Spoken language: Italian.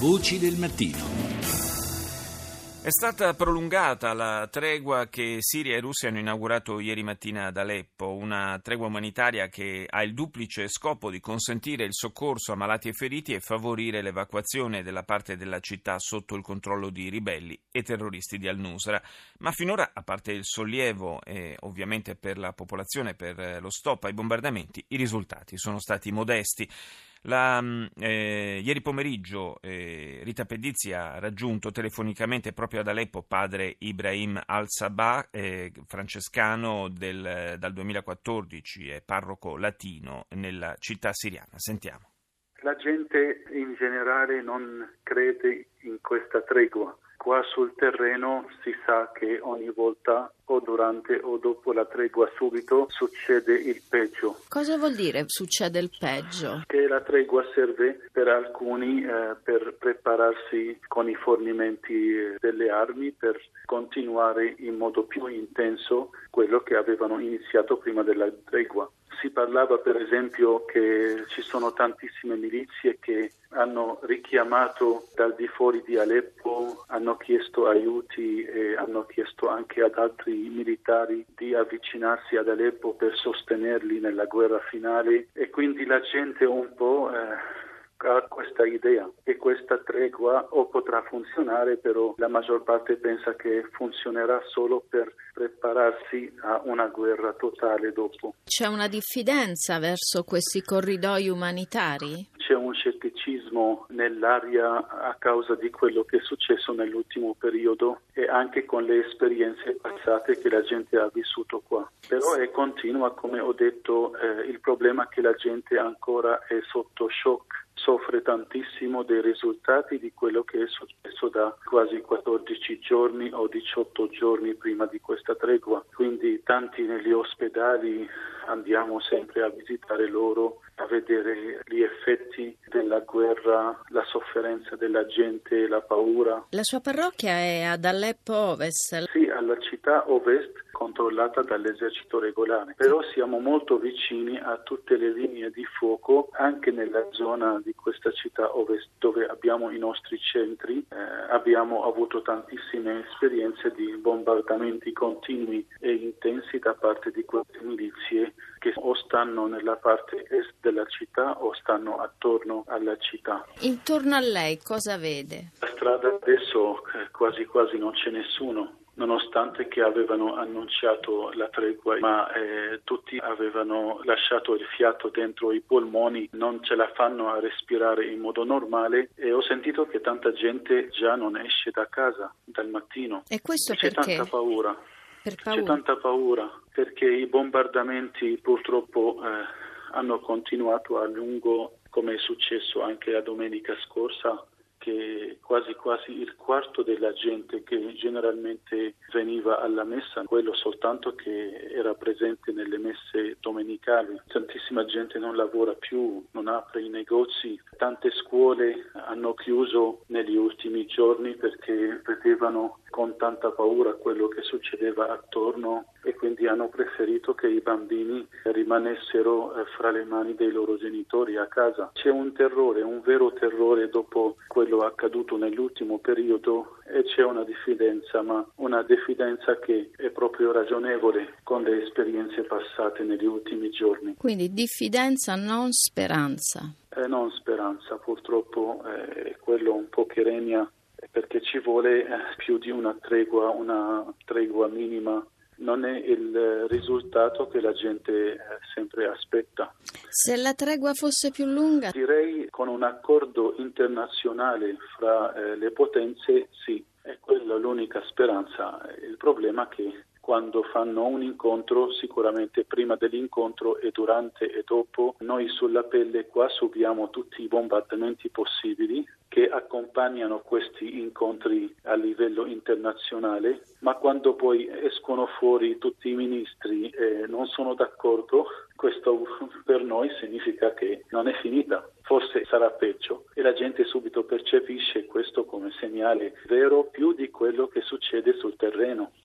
Voci del mattino. È stata prolungata la tregua che Siria e Russia hanno inaugurato ieri mattina ad Aleppo, una tregua umanitaria che ha il duplice scopo di consentire il soccorso a malati e feriti e favorire l'evacuazione della parte della città sotto il controllo di ribelli e terroristi di Al-Nusra. Ma finora, a parte il sollievo e ovviamente per la popolazione, per lo stop ai bombardamenti, i risultati sono stati modesti. La, mm, eh, ieri pomeriggio eh, Rita Pedizzi ha raggiunto telefonicamente proprio ad Aleppo padre Ibrahim al-Sabah, eh, francescano del, dal 2014 e parroco latino nella città siriana. Sentiamo. La gente in generale non crede in questa tregua Qua sul terreno si sa che ogni volta o durante o dopo la tregua subito succede il peggio. Cosa vuol dire succede il peggio? Che la tregua serve per alcuni eh, per prepararsi con i fornimenti eh, delle armi per continuare in modo più intenso quello che avevano iniziato prima della tregua. Si parlava per esempio che ci sono tantissime milizie che hanno richiamato dal di fuori di Aleppo, hanno chiesto aiuti e hanno chiesto anche ad altri militari di avvicinarsi ad Aleppo per sostenerli nella guerra finale. E quindi la gente un po' eh, ha questa idea che questa tregua o potrà funzionare, però la maggior parte pensa che funzionerà solo per prepararsi a una guerra totale dopo. C'è una diffidenza verso questi corridoi umanitari? C'è un scetticismo nell'aria a causa di quello che è successo nell'ultimo periodo e anche con le esperienze passate che la gente ha vissuto qua. Però è continua, come ho detto, eh, il problema è che la gente ancora è sotto shock soffre tantissimo dei risultati di quello che è successo da quasi 14 giorni o 18 giorni prima di questa tregua. Quindi tanti negli ospedali andiamo sempre a visitare loro, a vedere gli effetti della guerra, la sofferenza della gente, la paura. La sua parrocchia è ad Aleppo Ovest? Sì, alla città Ovest controllata dall'esercito regolare, però siamo molto vicini a tutte le linee di fuoco anche nella zona di questa città ovest dove abbiamo i nostri centri, eh, abbiamo avuto tantissime esperienze di bombardamenti continui e intensi da parte di queste milizie che o stanno nella parte est della città o stanno attorno alla città. Intorno a lei cosa vede? La strada adesso eh, quasi quasi non c'è nessuno nonostante che avevano annunciato la tregua, ma eh, tutti avevano lasciato il fiato dentro i polmoni, non ce la fanno a respirare in modo normale e ho sentito che tanta gente già non esce da casa dal mattino. E questo C'è perché? tanta paura. Per paura. C'è tanta paura perché i bombardamenti purtroppo eh, hanno continuato a lungo, come è successo anche la domenica scorsa che quasi quasi il quarto della gente che generalmente veniva alla messa, quello soltanto che era presente nelle messe domenicali. Tantissima gente non lavora più, non apre i negozi, tante scuole hanno chiuso negli ultimi giorni perché vedevano con tanta paura quello che succedeva attorno e quindi hanno preferito che i bambini rimanessero eh, fra le mani dei loro genitori a casa. C'è un terrore, un vero terrore dopo quello accaduto nell'ultimo periodo e c'è una diffidenza, ma una diffidenza che è proprio ragionevole con le esperienze passate negli ultimi giorni. Quindi diffidenza, non speranza. Eh, non speranza, purtroppo eh, è quello un po' che regna perché ci vuole eh, più di una tregua, una tregua minima non è il risultato che la gente eh, sempre aspetta. Se la tregua fosse più lunga? Direi con un accordo internazionale fra eh, le potenze sì, è quella l'unica speranza. Il problema è che quando fanno un incontro, sicuramente prima dell'incontro e durante e dopo, noi sulla pelle qua subiamo tutti i bombardamenti possibili che accompagnano questi incontri a livello internazionale, ma quando poi escono fuori tutti i ministri e non sono d'accordo, questo per noi significa che non è finita, forse sarà peggio e la gente subito percepisce questo come segnale vero più di quello che succede sul terreno.